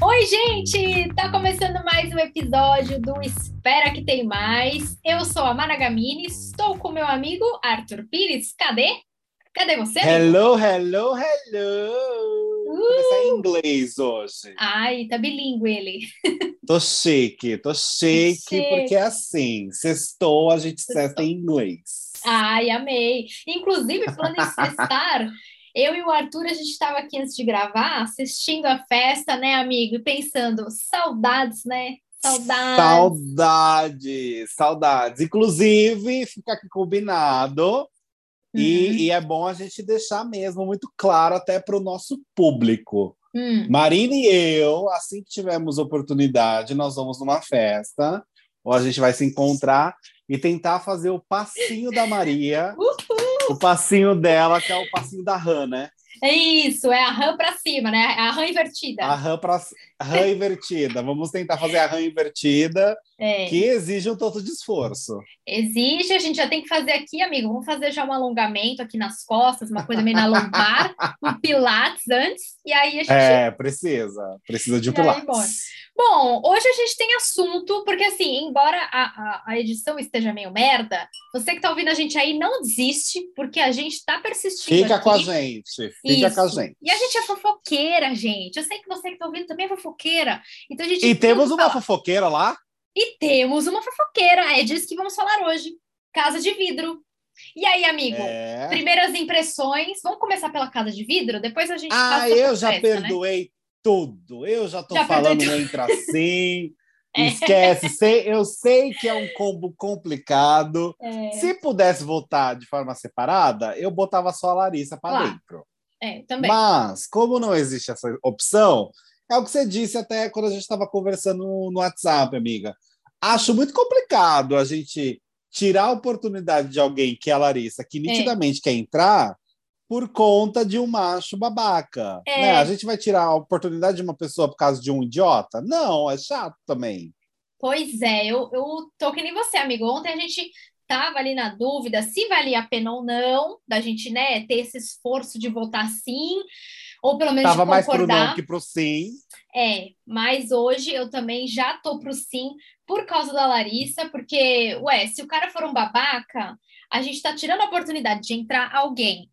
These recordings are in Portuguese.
Oi, gente! Tá começando mais um episódio do Espera que tem mais. Eu sou a Mara Gamini, estou com meu amigo Arthur Pires. Cadê? Cadê você? Hello, hello, hello! Uh! Começar em inglês hoje. Ai, tá bilíngue ele. Tô chique, tô chique, chique. porque é assim, sextou, a gente cesta em inglês. Ai, amei. Inclusive, falando em cestar, eu e o Arthur, a gente estava aqui antes de gravar, assistindo a festa, né, amigo? E pensando, saudades, né? Saudades. Saudades, saudades. Inclusive, fica aqui combinado. Uhum. E, e, é bom a gente deixar mesmo muito claro até para o nosso público. Hum. Marina e eu, assim que tivermos oportunidade, nós vamos numa festa, ou a gente vai se encontrar e tentar fazer o passinho da Maria, Uhul. O passinho dela, que é o passinho da Han, né? É isso, é a rã para cima, né? A rã invertida. A rã, pra, rã invertida. Vamos tentar fazer a rã invertida, é. que exige um tanto de esforço. Exige, a gente já tem que fazer aqui, amigo. Vamos fazer já um alongamento aqui nas costas, uma coisa meio na lombar, um pilates antes, e aí a gente. É, precisa. Precisa de um pilates. Bom, hoje a gente tem assunto, porque assim, embora a, a, a edição esteja meio merda, você que está ouvindo a gente aí não desiste, porque a gente está persistindo. Fica aqui. com a gente, fica Isso. com a gente. E a gente é fofoqueira, gente. Eu sei que você que está ouvindo também é fofoqueira. Então a gente. E temos uma falar. fofoqueira lá? E temos uma fofoqueira. É disso que vamos falar hoje. Casa de vidro. E aí, amigo? É... Primeiras impressões. Vamos começar pela casa de vidro? Depois a gente. Ah, eu já né? perdoei né? Tudo. Eu já tô já falando entra assim. É. Esquece, sei, eu sei que é um combo complicado. É. Se pudesse votar de forma separada, eu botava só a Larissa para claro. dentro. É, também. Mas, como não existe essa opção, é o que você disse até quando a gente estava conversando no WhatsApp, amiga. Acho muito complicado a gente tirar a oportunidade de alguém que é a Larissa, que é. nitidamente é. quer entrar, por conta de um macho babaca. É. Né? A gente vai tirar a oportunidade de uma pessoa por causa de um idiota? Não, é chato também. Pois é, eu, eu tô que nem você, amigo. Ontem a gente tava ali na dúvida se valia a pena ou não, da gente, né, ter esse esforço de votar sim, ou pelo menos tava de concordar. mais pro não que pro sim. É, mas hoje eu também já tô pro sim por causa da Larissa, porque, ué, se o cara for um babaca, a gente tá tirando a oportunidade de entrar alguém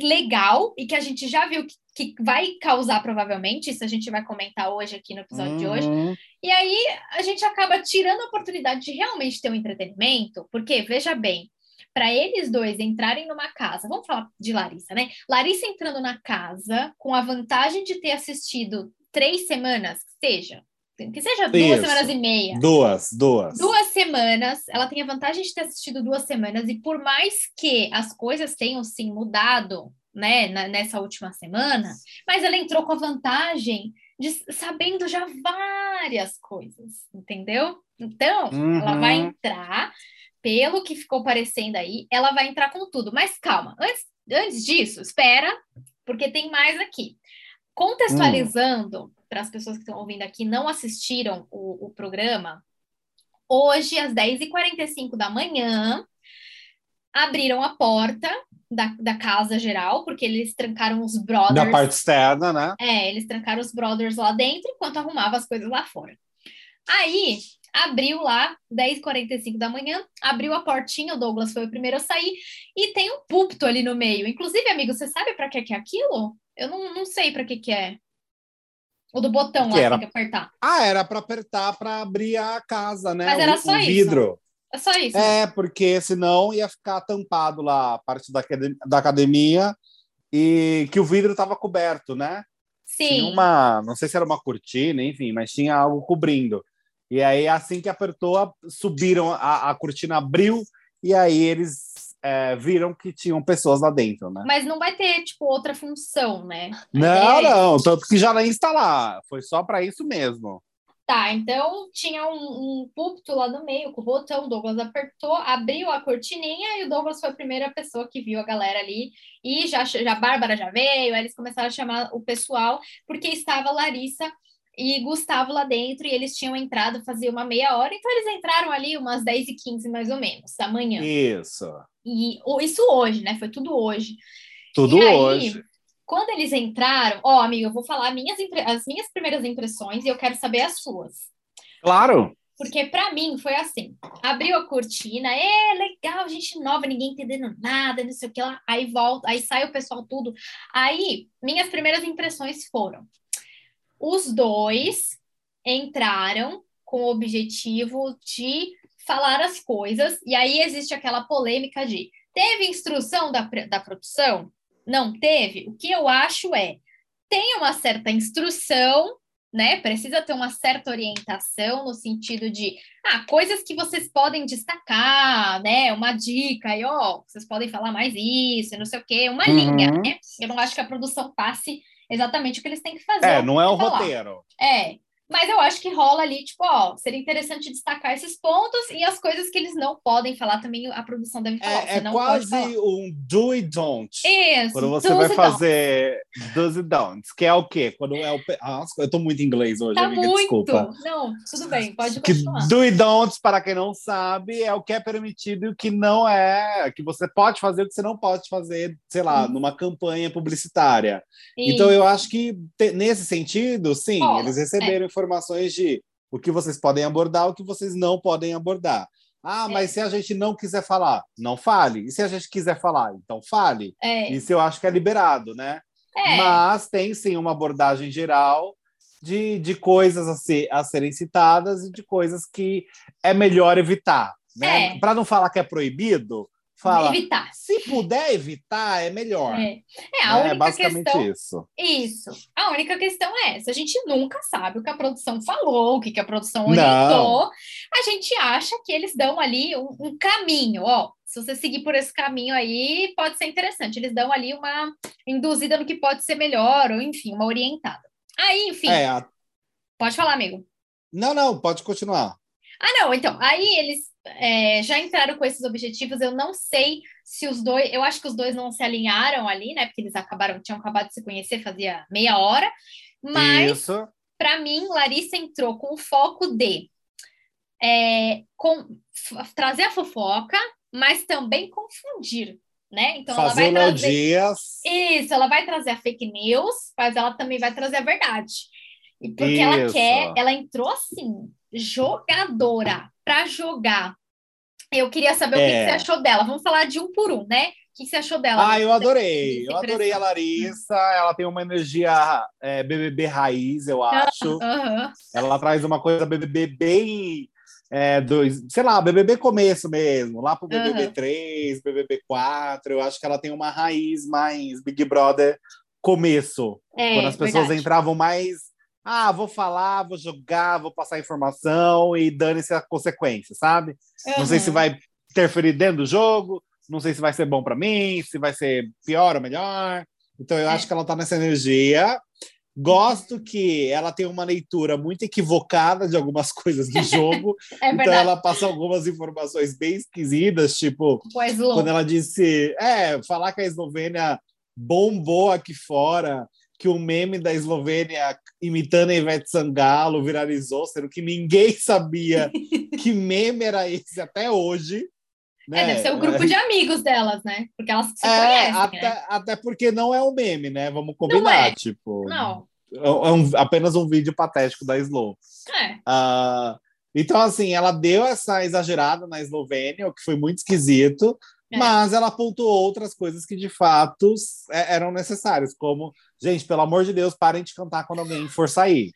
legal e que a gente já viu que, que vai causar provavelmente, isso a gente vai comentar hoje aqui no episódio uhum. de hoje. Uhum. E aí a gente acaba tirando a oportunidade de realmente ter um entretenimento, porque veja bem, para eles dois entrarem numa casa, vamos falar de Larissa, né? Larissa entrando na casa com a vantagem de ter assistido três semanas, que seja, que seja duas Isso. semanas e meia. Duas, duas. Duas semanas. Ela tem a vantagem de ter assistido duas semanas, e por mais que as coisas tenham sim mudado, né, nessa última semana, mas ela entrou com a vantagem de sabendo já várias coisas, entendeu? Então, uhum. ela vai entrar, pelo que ficou parecendo aí, ela vai entrar com tudo. Mas calma, antes, antes disso, espera, porque tem mais aqui. Contextualizando, hum para as pessoas que estão ouvindo aqui não assistiram o, o programa, hoje, às 10h45 da manhã, abriram a porta da, da casa geral, porque eles trancaram os brothers. Da parte externa, né? É, eles trancaram os brothers lá dentro enquanto arrumavam as coisas lá fora. Aí, abriu lá, 10h45 da manhã, abriu a portinha, o Douglas foi o primeiro a sair, e tem um púlpito ali no meio. Inclusive, amigo, você sabe para que, que é aquilo? Eu não, não sei para que, que é. O do botão que lá, era... que apertar. Ah, era para apertar para abrir a casa, né? Mas era o, só o isso. vidro. É só isso. É, porque senão ia ficar tampado lá a parte da, da academia e que o vidro estava coberto, né? Sim. Tinha uma, não sei se era uma cortina, enfim, mas tinha algo cobrindo. E aí, assim que apertou, subiram, a, a cortina abriu e aí eles é, viram que tinham pessoas lá dentro, né? Mas não vai ter, tipo, outra função, né? Não, é... não, tanto que já nem está lá. Foi só para isso mesmo. Tá, então tinha um, um púlpito lá no meio com o botão, o Douglas apertou, abriu a cortininha e o Douglas foi a primeira pessoa que viu a galera ali. E já, já a Bárbara já veio, aí eles começaram a chamar o pessoal, porque estava Larissa e Gustavo lá dentro, e eles tinham entrado fazia uma meia hora, então eles entraram ali umas 10 e 15 mais ou menos, da manhã. Isso. E isso hoje, né? Foi tudo hoje. Tudo aí, hoje. Quando eles entraram, ó, amigo, eu vou falar minhas, as minhas primeiras impressões e eu quero saber as suas. Claro! Porque para mim foi assim: abriu a cortina, é legal, gente nova, ninguém entendendo nada, não sei o que lá. Aí volta, aí sai o pessoal tudo. Aí, minhas primeiras impressões foram: os dois entraram com o objetivo de falar as coisas, e aí existe aquela polêmica de teve instrução da, da produção? Não teve? O que eu acho é tem uma certa instrução né? Precisa ter uma certa orientação no sentido de, ah, coisas que vocês podem destacar, né? Uma dica, aí, ó, vocês podem falar mais isso, não sei o quê, uma uhum. linha, né? Eu não acho que a produção passe exatamente o que eles têm que fazer. É, não é o roteiro. É, mas eu acho que rola ali, tipo, ó, seria interessante destacar esses pontos e as coisas que eles não podem falar também, a produção deve falar. É, é quase um do e don't. Isso. Quando você vai fazer do's e don'ts, que é o quê? Quando é o. Nossa, eu tô muito em inglês hoje, tá amiga, muito. desculpa. Não, tudo bem, pode continuar. Que do e don'ts, para quem não sabe, é o que é permitido e o que não é, que você pode fazer e o que você não pode fazer, sei lá, hum. numa campanha publicitária. Isso. Então eu acho que nesse sentido, sim, eles receberam é informações de o que vocês podem abordar, o que vocês não podem abordar. Ah, mas é. se a gente não quiser falar, não fale. E se a gente quiser falar, então fale. É. Isso eu acho que é liberado, né? É. Mas tem sim uma abordagem geral de, de coisas a, ser, a serem citadas e de coisas que é melhor evitar. Né? É. Para não falar que é proibido, fala. Evitar. Se puder evitar, é melhor. É, é a né? única basicamente questão. Isso. Isso. A única questão é essa: a gente nunca sabe o que a produção falou, o que, que a produção orientou. Não. A gente acha que eles dão ali um, um caminho, ó. Se você seguir por esse caminho aí, pode ser interessante. Eles dão ali uma induzida no que pode ser melhor, ou enfim, uma orientada. Aí, enfim. É, a... Pode falar, amigo. Não, não, pode continuar. Ah, não, então, aí eles é, já entraram com esses objetivos. Eu não sei se os dois, eu acho que os dois não se alinharam ali, né? Porque eles acabaram, tinham acabado de se conhecer fazia meia hora. Mas para mim, Larissa entrou com o foco de é, com, trazer a fofoca, mas também confundir. Né? Então Fazer ela vai trazer dias. isso, ela vai trazer a fake news, mas ela também vai trazer a verdade. E porque isso. ela quer, ela entrou assim, jogadora para jogar. Eu queria saber é. o que, que, você é. achou dela. Vamos falar de um por um, né? O que, que você achou dela? Ah, eu adorei. Eu adorei a Larissa. Ela tem uma energia é, BBB raiz, eu acho. Ela traz uma coisa BBB bem é, dois, sei lá, BBB começo mesmo, lá pro BBB uhum. 3, BBB 4, eu acho que ela tem uma raiz mais Big Brother começo, é, quando as pessoas verdade. entravam mais ah, vou falar, vou jogar, vou passar informação e dane-se a consequência, sabe? Uhum. Não sei se vai interferir dentro do jogo, não sei se vai ser bom para mim, se vai ser pior ou melhor. Então eu é. acho que ela tá nessa energia. Gosto que ela tem uma leitura muito equivocada de algumas coisas do jogo. é então ela passa algumas informações bem esquisitas, tipo, quando ela disse, é, falar que a Eslovênia bombou aqui fora que o meme da Eslovênia imitando a Ivete Sangalo viralizou, sendo que ninguém sabia que meme era esse até hoje. Né? É, deve ser o grupo de amigos delas, né? Porque elas se é, conhecem, até, né? até porque não é um meme, né? Vamos combinar, não é. tipo... Não. É um, apenas um vídeo patético da Slow. É. Uh, então, assim, ela deu essa exagerada na Eslovênia, o que foi muito esquisito, é. Mas ela apontou outras coisas que de fato é, eram necessárias, como, gente, pelo amor de Deus, parem de cantar quando alguém for sair.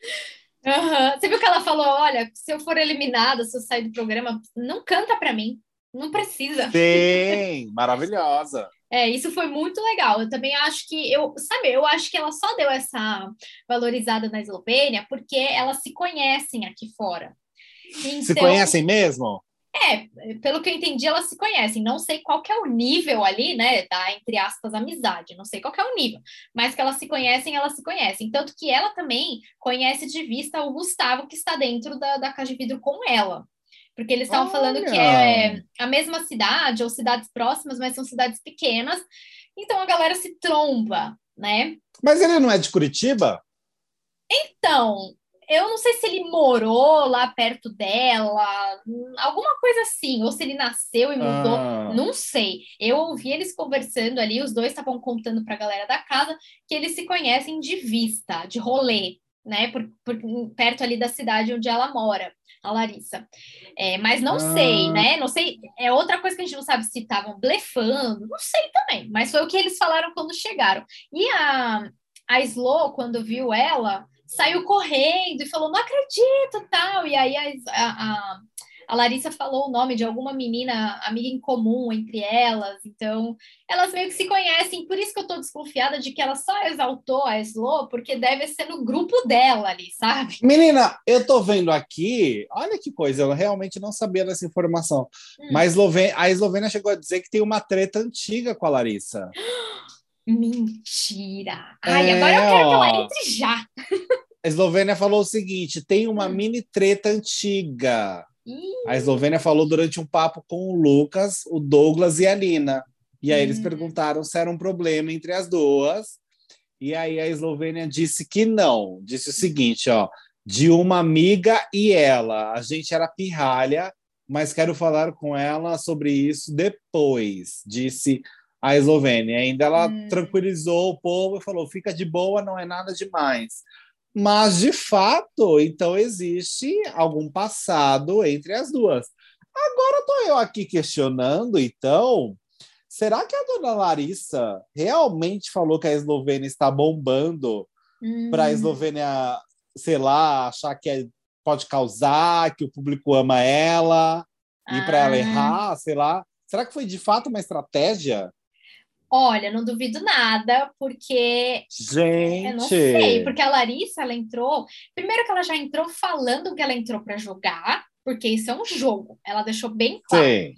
Uhum. Você viu que ela falou: olha, se eu for eliminada, se eu sair do programa, não canta para mim. Não precisa. Sim, maravilhosa. É, isso foi muito legal. Eu também acho que eu, sabe, eu acho que ela só deu essa valorizada na Eslovênia porque elas se conhecem aqui fora. Então, se conhecem mesmo? É, pelo que eu entendi, elas se conhecem. Não sei qual é o nível ali, né, da, entre aspas, amizade. Não sei qual é o nível. Mas que elas se conhecem, elas se conhecem. Tanto que ela também conhece de vista o Gustavo, que está dentro da, da caixa de vidro com ela. Porque eles estavam falando que é a mesma cidade, ou cidades próximas, mas são cidades pequenas. Então a galera se tromba, né? Mas ele não é de Curitiba? Então, eu não sei se ele morou lá perto dela, alguma coisa assim, ou se ele nasceu e mudou, ah. não sei. Eu ouvi eles conversando ali, os dois estavam contando para a galera da casa que eles se conhecem de vista, de rolê, né? Por, por perto ali da cidade onde ela mora, a Larissa. É, mas não ah. sei, né? Não sei. É outra coisa que a gente não sabe se estavam blefando, não sei também. Mas foi o que eles falaram quando chegaram. E a, a Slo, quando viu ela saiu correndo e falou, não acredito, tal. E aí a, a, a, Larissa falou o nome de alguma menina, amiga em comum entre elas. Então, elas meio que se conhecem. Por isso que eu tô desconfiada de que ela só exaltou a Slo, porque deve ser no grupo dela ali, sabe? Menina, eu tô vendo aqui, olha que coisa, eu realmente não sabia dessa informação. Hum. Mas a Eslovênia chegou a dizer que tem uma treta antiga com a Larissa. Mentira! Ai, é, agora eu quero ó, que ela entre já. A Eslovênia falou o seguinte: tem uma hum. mini treta antiga. Ih. A Eslovênia falou durante um papo com o Lucas, o Douglas e a Nina. E aí hum. eles perguntaram se era um problema entre as duas. E aí a Eslovênia disse que não. Disse o seguinte, ó, de uma amiga e ela. A gente era pirralha, mas quero falar com ela sobre isso depois. Disse a Eslovênia. Ainda ela hum. tranquilizou o povo e falou: fica de boa, não é nada demais. Mas, de fato, então existe algum passado entre as duas. Agora estou eu aqui questionando, então, será que a dona Larissa realmente falou que a Eslovênia está bombando hum. para a Eslovênia, sei lá, achar que é, pode causar, que o público ama ela, ah. e para ela errar, sei lá? Será que foi de fato uma estratégia? Olha, não duvido nada, porque. Gente! Eu não sei, porque a Larissa, ela entrou. Primeiro, que ela já entrou falando que ela entrou para jogar, porque isso é um jogo. Ela deixou bem claro. Sim.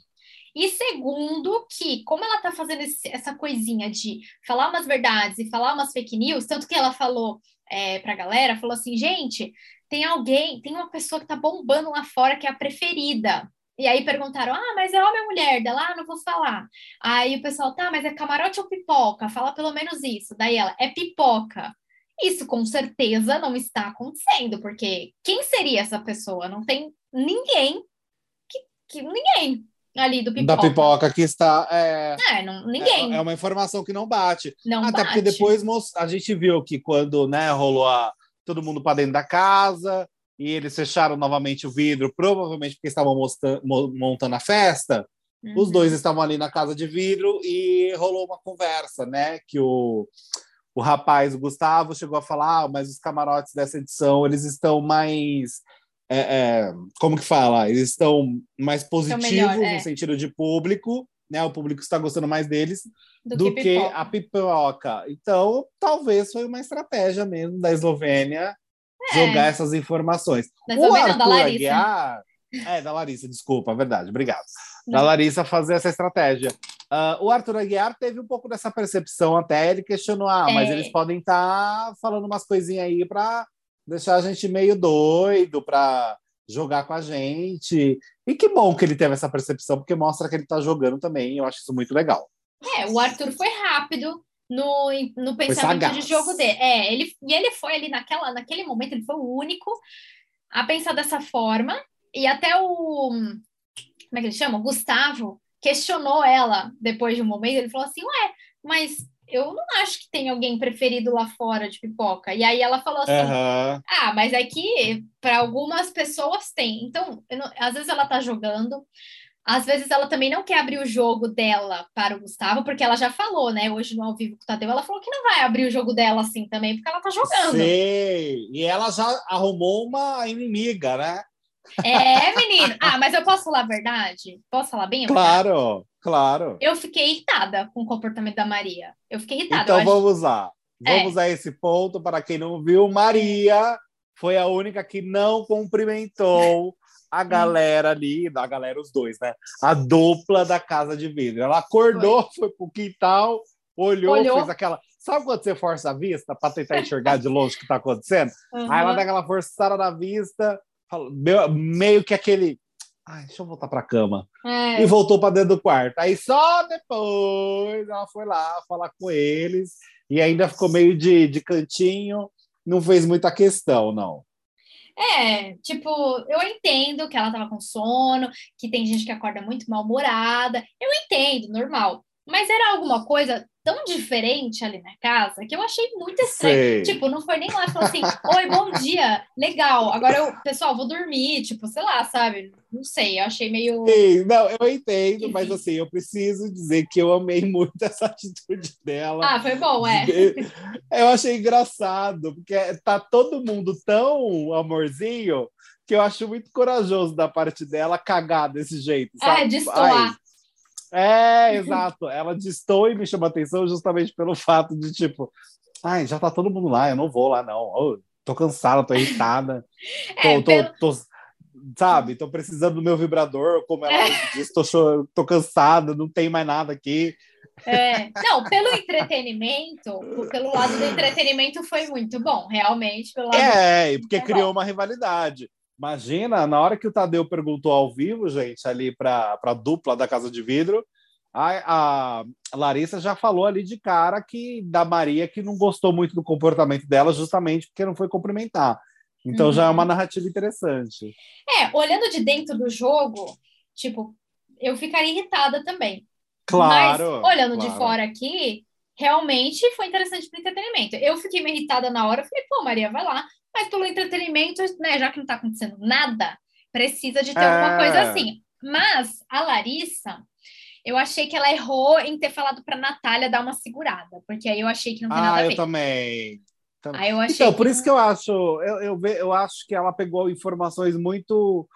E segundo, que como ela tá fazendo esse, essa coisinha de falar umas verdades e falar umas fake news, tanto que ela falou é, pra galera, falou assim, gente, tem alguém, tem uma pessoa que tá bombando lá fora que é a preferida. E aí perguntaram: ah, mas é homem ou mulher? Dela, ah, não vou falar. Aí o pessoal, tá, mas é camarote ou pipoca? Fala pelo menos isso. Daí ela, é pipoca. Isso com certeza não está acontecendo, porque quem seria essa pessoa? Não tem ninguém que, que ninguém ali do pipoca. Da pipoca que está. É, é não, ninguém. É, é, uma informação que não bate. Não Até bate. porque depois a gente viu que quando né, rolou a, todo mundo para dentro da casa, e eles fecharam novamente o vidro, provavelmente porque estavam montando a festa. Uhum. Os dois estavam ali na casa de vidro e rolou uma conversa, né? Que o, o rapaz, o Gustavo, chegou a falar, ah, mas os camarotes dessa edição eles estão mais é, é, como que fala? Eles estão mais positivos melhor, é. no sentido de público, né? O público está gostando mais deles do, do que, que a pipoca. Então, talvez foi uma estratégia mesmo da Eslovênia. Jogar essas informações. Mas o Arthur da Larissa. Aguiar, é, da Larissa, desculpa, verdade, obrigado. Não. Da Larissa fazer essa estratégia. Uh, o Arthur Aguiar teve um pouco dessa percepção até, ele questionou, ah, é. mas eles podem estar tá falando umas coisinhas aí para deixar a gente meio doido, para jogar com a gente. E que bom que ele teve essa percepção, porque mostra que ele está jogando também, eu acho isso muito legal. É, o Arthur foi rápido, no, no pensamento de jogo dele. É, ele, e ele foi ali naquela, naquele momento, ele foi o único a pensar dessa forma. E até o. Como é que ele chama? O Gustavo questionou ela depois de um momento. Ele falou assim: Ué, mas eu não acho que tem alguém preferido lá fora de pipoca. E aí ela falou assim: uhum. Ah, mas é que para algumas pessoas tem. Então, não, às vezes ela tá jogando, às vezes ela também não quer abrir o jogo dela para o Gustavo, porque ela já falou, né? Hoje no ao vivo com o Tadeu, ela falou que não vai abrir o jogo dela assim também, porque ela tá jogando. Sei. E ela já arrumou uma inimiga, né? É, menino. Ah, mas eu posso falar a verdade? Posso falar bem? claro, claro. Eu fiquei irritada com o comportamento da Maria. Eu fiquei irritada. Então vamos acho... lá. Vamos é. a esse ponto para quem não viu. Maria foi a única que não cumprimentou a galera ali, a galera, os dois, né? A dupla da casa de vidro. Ela acordou, foi, foi pro quintal, olhou, olhou, fez aquela. Sabe quando você força a vista para tentar enxergar de longe o que tá acontecendo? Uhum. Aí ela dá aquela forçada na vista, meio que aquele. Ai, deixa eu voltar para a cama. É. E voltou para dentro do quarto. Aí só depois ela foi lá falar com eles e ainda ficou meio de, de cantinho, não fez muita questão, não. É, tipo, eu entendo que ela tava com sono, que tem gente que acorda muito mal-humorada. Eu entendo, normal. Mas era alguma coisa tão diferente ali na casa que eu achei muito estranho. Sei. Tipo, não foi nem lá e falou assim: Oi, bom dia, legal. Agora eu, pessoal, vou dormir, tipo, sei lá, sabe? Não sei, eu achei meio. Sim, não, eu entendo, Enfim. mas assim, eu preciso dizer que eu amei muito essa atitude dela. Ah, foi bom, é. Eu achei engraçado, porque tá todo mundo tão amorzinho que eu acho muito corajoso da parte dela cagar desse jeito. Sabe? É, destoar. É, exato. Ela distou e me chamou a atenção justamente pelo fato de, tipo, ai, já tá todo mundo lá, eu não vou lá, não. Oh, tô cansada, tô irritada. É, tô, pelo... tô, sabe, tô precisando do meu vibrador, como ela é. disse, tô, tô cansada, não tem mais nada aqui. É, não, pelo entretenimento, pelo lado do entretenimento foi muito bom, realmente. Pelo lado é, porque criou uma rivalidade. Imagina, na hora que o Tadeu perguntou ao vivo, gente, ali para a dupla da Casa de Vidro, a, a, Larissa já falou ali de cara que da Maria que não gostou muito do comportamento dela, justamente porque não foi cumprimentar. Então uhum. já é uma uhum. narrativa interessante. É, olhando de dentro do jogo, tipo, eu ficaria irritada também. Claro. Mas olhando claro. de fora aqui, realmente foi interessante para entretenimento. Eu fiquei meio irritada na hora, falei, pô, Maria, vai lá. Mas pelo entretenimento, né, já que não está acontecendo nada, precisa de ter é... alguma coisa é. assim. Mas a Larissa, eu achei que ela errou em ter falado para Natália dar uma segurada, porque aí eu achei que não tem ah, nada a ver. eu também. Aí eu achei então, por isso que eu acho, eu, eu, eu acho que ela pegou informações muito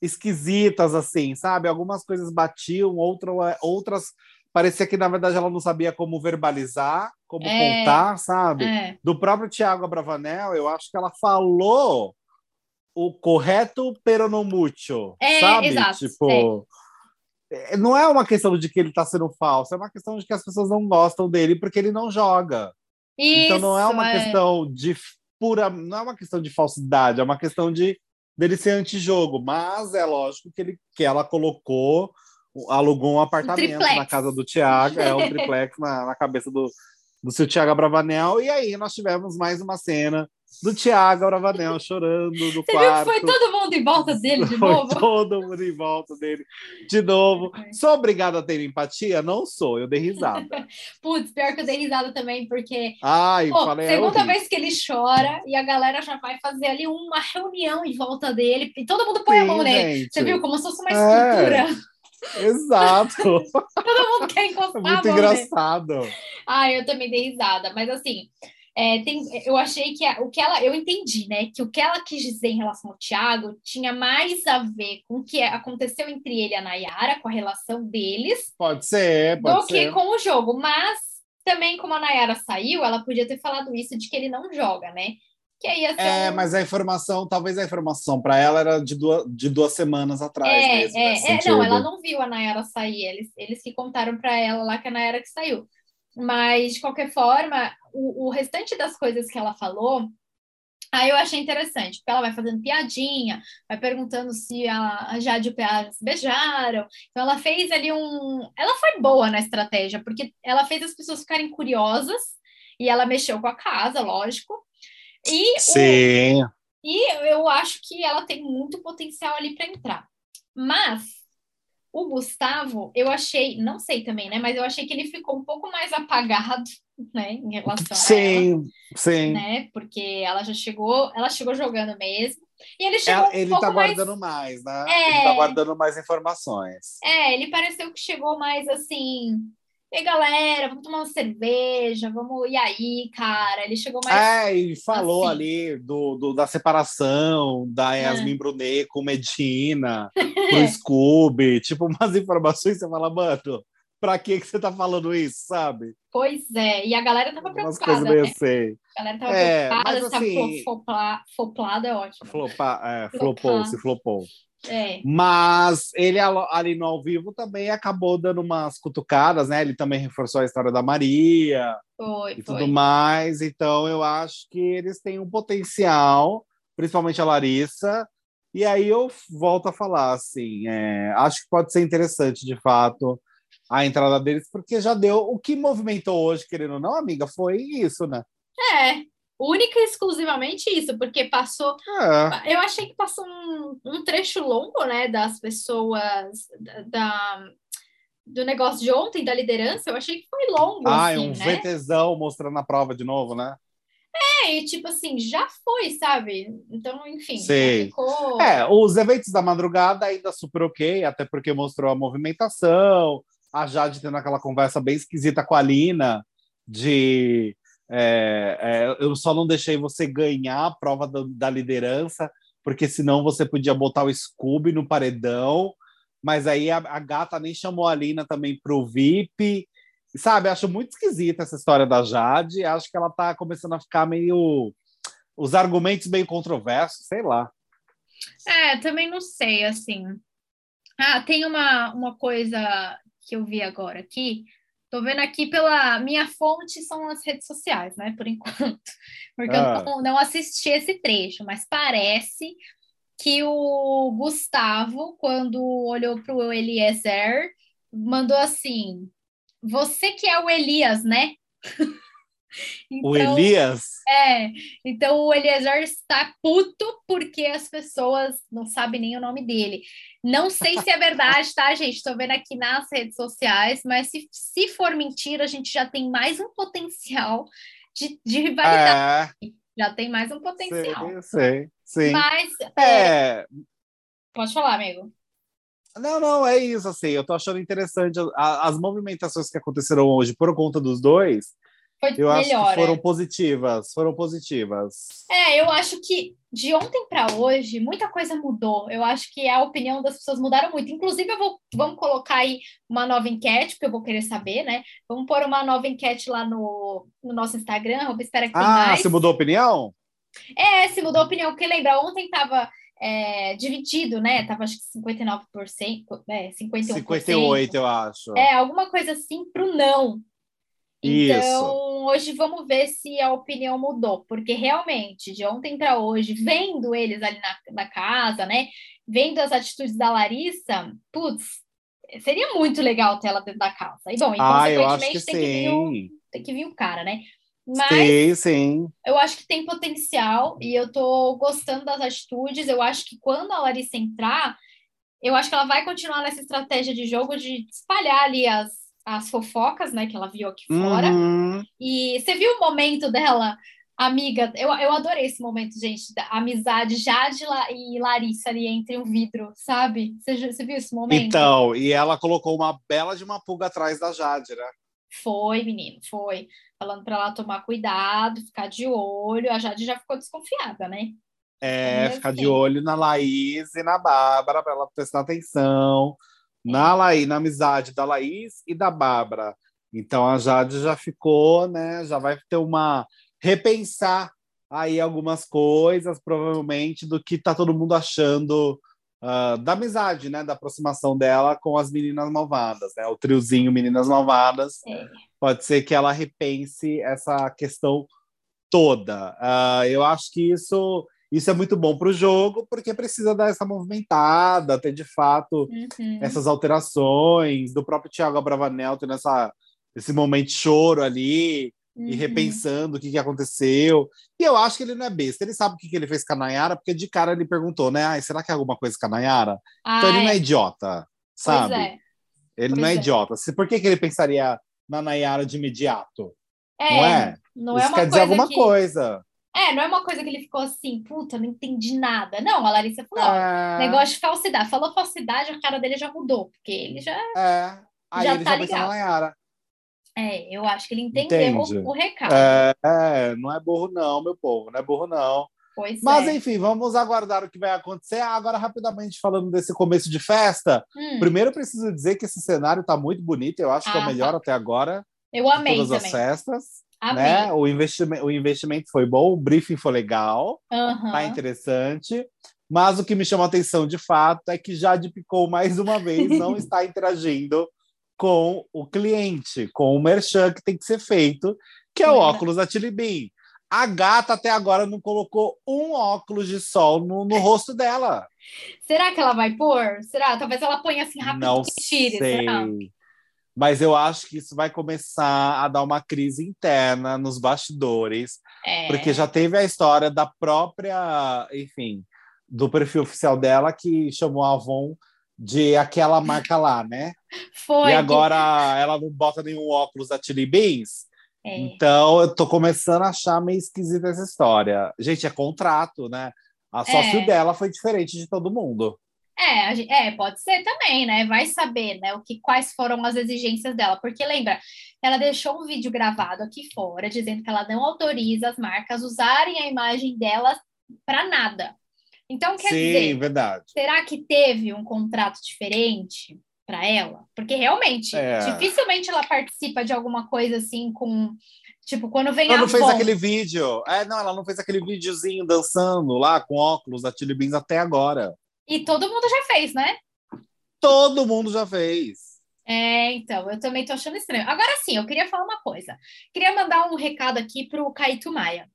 esquisitas, assim, sabe? Algumas coisas batiam, outra, outras parecia que na verdade ela não sabia como verbalizar, como é, contar, sabe? É. Do próprio Tiago Abravanel, eu acho que ela falou o correto pero não mucho, é, sabe? Exato, tipo, é. não é uma questão de que ele está sendo falso, é uma questão de que as pessoas não gostam dele porque ele não joga. Isso, então não é uma é. questão de pura, não é uma questão de falsidade, é uma questão de dele ser antijogo, mas é lógico que ele que ela colocou alugou um apartamento um na casa do Tiago, é um triplex na, na cabeça do, do seu Tiago Abravanel, e aí nós tivemos mais uma cena do Tiago Abravanel chorando no Você quarto. Viu que foi todo mundo em volta dele de foi novo? todo mundo em volta dele de novo. Sou obrigada a ter empatia? Não sou, eu dei risada. Putz, pior que eu dei risada também, porque Ai, pô, falei, é segunda é vez que ele chora e a galera já vai fazer ali uma reunião em volta dele e todo mundo põe Sim, a mão nele. Gente. Você viu como se fosse uma escultura. É. Exato. Todo mundo quer encostar. É muito engraçado. Ah, eu também dei risada, mas assim, é, tem, eu achei que a, o que ela, eu entendi, né, que o que ela quis dizer em relação ao Thiago tinha mais a ver com o que aconteceu entre ele e a Nayara, com a relação deles. Pode ser, pode do ser. que com o jogo, mas também como a Nayara saiu, ela podia ter falado isso de que ele não joga, né? Que aí é, um... mas a informação, talvez a informação para ela era de duas, de duas semanas atrás. É, mesmo, é, é não, ela não viu a Nayara sair, eles, eles que contaram para ela lá que a Nayara que saiu. Mas, de qualquer forma, o, o restante das coisas que ela falou, Aí eu achei interessante, porque ela vai fazendo piadinha, vai perguntando se a, Jade e o PA se beijaram. Então ela fez ali um. Ela foi boa na estratégia, porque ela fez as pessoas ficarem curiosas e ela mexeu com a casa, lógico. E, Sim. O, e eu acho que ela tem muito potencial ali para entrar. Mas o Gustavo, eu achei, não sei também, né? Mas eu achei que ele ficou um pouco mais apagado, né? Em relação sim, a ela. Sim, né? Porque ela já chegou, ela chegou jogando mesmo. E ele chegou. um ele tá guardando mais, mais né? É... Ele tá guardando mais informações. É, ele pareceu que chegou mais assim e aí, galera, vamos tomar uma cerveja, vamos. E aí, cara? Ele chegou mais. É, e falou assim. ali do, do, da separação da é. Yasmin é. Brunet com Medina, pro Scooby, tipo, umas informações você fala, mano, pra que, que você tá falando isso, sabe? Pois é, e a galera tava preocupada. Umas coisas né? assim. A galera tava é, preocupada, mas, assim, flopar, floplada é ótimo. Flopa, é, flopou, se flopou. É. Mas ele ali no ao vivo também acabou dando umas cutucadas, né? Ele também reforçou a história da Maria foi, e foi. tudo mais. Então eu acho que eles têm um potencial, principalmente a Larissa. E aí eu volto a falar assim, é, acho que pode ser interessante de fato a entrada deles, porque já deu o que movimentou hoje, querendo ou não, amiga, foi isso, né? É, única e exclusivamente isso, porque passou. É. Eu achei que passou um, um, trecho longo, né, das pessoas da, do negócio de ontem, da liderança. Eu achei que foi longo. Ah, assim, um né? VTzão mostrando a prova de novo, né? É, e tipo assim, já foi, sabe? Então, enfim, ficou. É, os eventos da madrugada ainda super ok, até porque mostrou a movimentação, a Jade tendo aquela conversa bem esquisita com a Lina, de é, é, eu só não deixei você ganhar a prova do, da liderança, porque senão você podia botar o Scooby no paredão. Mas aí a, a gata nem chamou a Lina também para o VIP. Sabe, acho muito esquisita essa história da Jade. Acho que ela está começando a ficar meio. Os argumentos meio controversos, sei lá. É, também não sei, assim. Ah, tem uma, uma coisa que eu vi agora aqui, Tô vendo aqui pela minha fonte são as redes sociais, né? Por enquanto, porque ah. eu não, não assisti esse trecho, mas parece que o Gustavo, quando olhou para o Eliezer, mandou assim: Você que é o Elias, né? Então, o Elias? É, então o Eliezer está puto porque as pessoas não sabem nem o nome dele. Não sei se é verdade, tá, gente? Estou vendo aqui nas redes sociais, mas se, se for mentira, a gente já tem mais um potencial de, de rivalidade. É. Já tem mais um potencial. Sei, sei, sim. Mas. É... é... Pode falar, amigo. Não, não, é isso, assim, eu tô achando interessante as movimentações que aconteceram hoje por conta dos dois, foi eu melhor, acho que foram é. positivas, foram positivas. É, eu acho que de ontem para hoje muita coisa mudou. Eu acho que a opinião das pessoas mudaram muito. Inclusive, eu vou vamos colocar aí uma nova enquete, porque eu vou querer saber, né? Vamos pôr uma nova enquete lá no, no nosso Instagram. Eu espero que Ah, mais. você mudou a opinião? É, se mudou a opinião, porque lembra, ontem tava é, dividido, né? Tava acho que 59%, é, 51%. 58, eu acho. É, alguma coisa assim pro não. Então, Isso. hoje vamos ver se a opinião mudou, porque realmente, de ontem para hoje, vendo eles ali na, na casa, né? Vendo as atitudes da Larissa, putz, seria muito legal ter ela dentro da casa. E bom, e ah, consequentemente tem, que vir o, tem que vir o cara, né? Mas sim, sim. eu acho que tem potencial e eu tô gostando das atitudes. Eu acho que quando a Larissa entrar, eu acho que ela vai continuar nessa estratégia de jogo de espalhar ali as as fofocas, né, que ela viu aqui fora. Uhum. E você viu o momento dela, amiga? Eu, eu adorei esse momento, gente, da amizade Jade e Larissa ali entre o vidro, sabe? Você, você viu esse momento? Então, e ela colocou uma bela de uma pulga atrás da Jade, né? Foi, menino, foi. Falando para ela tomar cuidado, ficar de olho. A Jade já ficou desconfiada, né? É, ficar de olho na Laís e na Bárbara para ela prestar atenção na Laís, na amizade da Laís e da Bárbara. Então a Jade já ficou, né? Já vai ter uma repensar aí algumas coisas, provavelmente, do que tá todo mundo achando uh, da amizade, né? Da aproximação dela com as meninas malvadas, né? O triozinho Meninas Malvadas. É. Pode ser que ela repense essa questão toda. Uh, eu acho que isso isso é muito bom para o jogo, porque precisa dar essa movimentada, ter de fato uhum. essas alterações, do próprio Thiago Abravanel tendo essa, esse momento de choro ali, uhum. e repensando o que, que aconteceu. E eu acho que ele não é besta, ele sabe o que, que ele fez com a Nayara, porque de cara ele perguntou, né? Ah, será que é alguma coisa com a Nayara? Ah, então ele é. não é idiota, sabe? É. Ele pois não é, é, idiota. Por que, que ele pensaria na Nayara de imediato? É, não é? Não Isso é quer dizer alguma que... coisa. É, não é uma coisa que ele ficou assim, puta, não entendi nada. Não, a Larissa falou, é... negócio de falsidade. Falou falsidade, a cara dele já mudou, porque ele já. É, aí já ele tá já ligado. na Yara. É, eu acho que ele entendeu o, o, recado. É, é, não é burro, não, meu povo, não é burro, não. Pois Mas, é. enfim, vamos aguardar o que vai acontecer. Agora, rapidamente, falando desse começo de festa, hum. primeiro eu preciso dizer que esse cenário está muito bonito, eu acho ah, que é o ah, melhor tá. até agora. Eu amei todas também. as festas. Né? O, investimento, o investimento foi bom, o briefing foi legal, uhum. tá interessante. Mas o que me chama a atenção de fato é que Jade Picou, mais uma vez, não está interagindo com o cliente, com o merchan que tem que ser feito, que é o óculos da Tilibin. A gata até agora não colocou um óculos de sol no, no rosto dela. Será que ela vai pôr? Será? Talvez ela ponha assim rápido não e tire. Sei. Será? Mas eu acho que isso vai começar a dar uma crise interna nos bastidores, é. porque já teve a história da própria, enfim, do perfil oficial dela que chamou a Avon de aquela marca lá, né? Foi. E agora ela não bota nenhum óculos da Chili Beans. É. Então eu tô começando a achar meio esquisita essa história. Gente, é contrato, né? A sócio é. dela foi diferente de todo mundo. É, é, pode ser também, né? Vai saber, né, o que, quais foram as exigências dela, porque lembra, ela deixou um vídeo gravado aqui fora dizendo que ela não autoriza as marcas usarem a imagem dela para nada. Então, quer Sim, dizer, verdade. será que teve um contrato diferente para ela? Porque realmente, é. dificilmente ela participa de alguma coisa assim com Tipo, quando vem ela a não fez aquele vídeo. É, não, ela não fez aquele videozinho dançando lá com óculos da Chili Beans até agora. E todo mundo já fez, né? Todo mundo já fez. É, então, eu também tô achando estranho. Agora sim, eu queria falar uma coisa. Queria mandar um recado aqui pro Caíto Maia.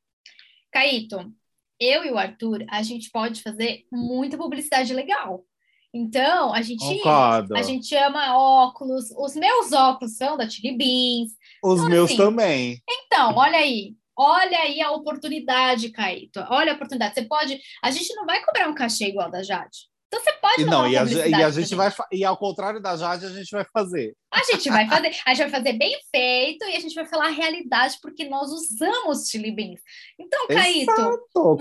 Caíto, eu e o Arthur, a gente pode fazer muita publicidade legal. Então, a gente, a gente ama óculos. Os meus óculos são da Chili Beans. Os então, meus assim, também. Então, olha aí. Olha aí a oportunidade, Caíto. Olha a oportunidade. Você pode. A gente não vai cobrar um cachê igual da Jade. Então você pode não, e a, e a gente vai e ao contrário da Jade a gente vai fazer. A gente vai fazer, a gente vai fazer bem feito e a gente vai falar a realidade porque nós usamos chili beans. Então, Caíto,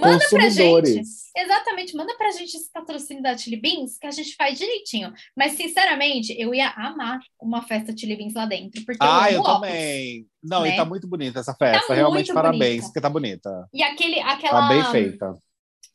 manda pra gente. Exatamente, manda pra gente esse patrocínio da chili beans que a gente faz direitinho. Mas sinceramente, eu ia amar uma festa chili beans lá dentro, porque Ah, eu, eu também. Não, né? e tá muito bonita essa festa, tá realmente parabéns, bonita. porque tá bonita. E aquele aquela Tá bem feita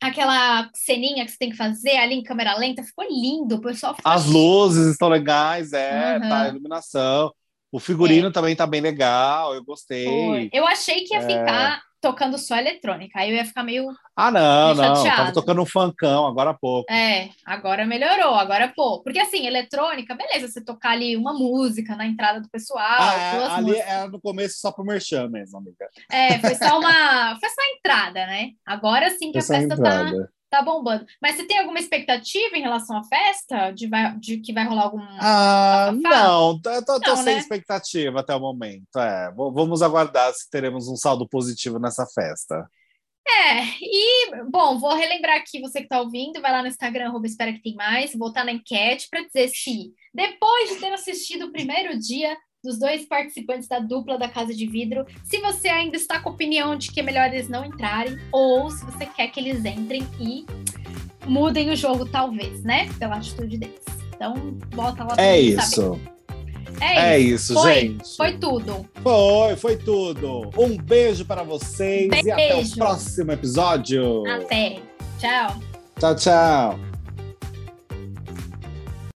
aquela ceninha que você tem que fazer ali em câmera lenta, ficou lindo, o pessoal ficou As luzes estão legais, é, uhum. tá, a iluminação. O figurino é. também tá bem legal, eu gostei. Foi. Eu achei que ia é. ficar tocando só eletrônica. Aí eu ia ficar meio. Ah, não, meio não. Tava tocando um funkão agora há pouco. É, agora melhorou, agora pô. Porque assim, eletrônica, beleza, você tocar ali uma música na entrada do pessoal. Ah, é, ali era no começo só pro merchan mesmo, amiga. É, foi só uma. foi entrada, né? Agora sim que foi a festa tá tá bombando. Mas você tem alguma expectativa em relação à festa? De, vai, de que vai rolar algum. Ah, não, tô, tô, tô sem né? expectativa até o momento. É, vamos aguardar se teremos um saldo positivo nessa festa. É, e, bom, vou relembrar aqui, você que está ouvindo, vai lá no Instagram, arroba espera que tem mais, voltar na enquete para dizer se, depois de ter assistido o primeiro dia dos dois participantes da dupla da Casa de Vidro, se você ainda está com a opinião de que é melhor eles não entrarem, ou se você quer que eles entrem e mudem o jogo, talvez, né? Pela atitude deles. Então, volta lá pra É isso. É, é isso, foi, gente. Foi tudo. Foi, foi tudo. Um beijo para vocês beijo. e até o próximo episódio. Até. Tchau. Tchau, tchau.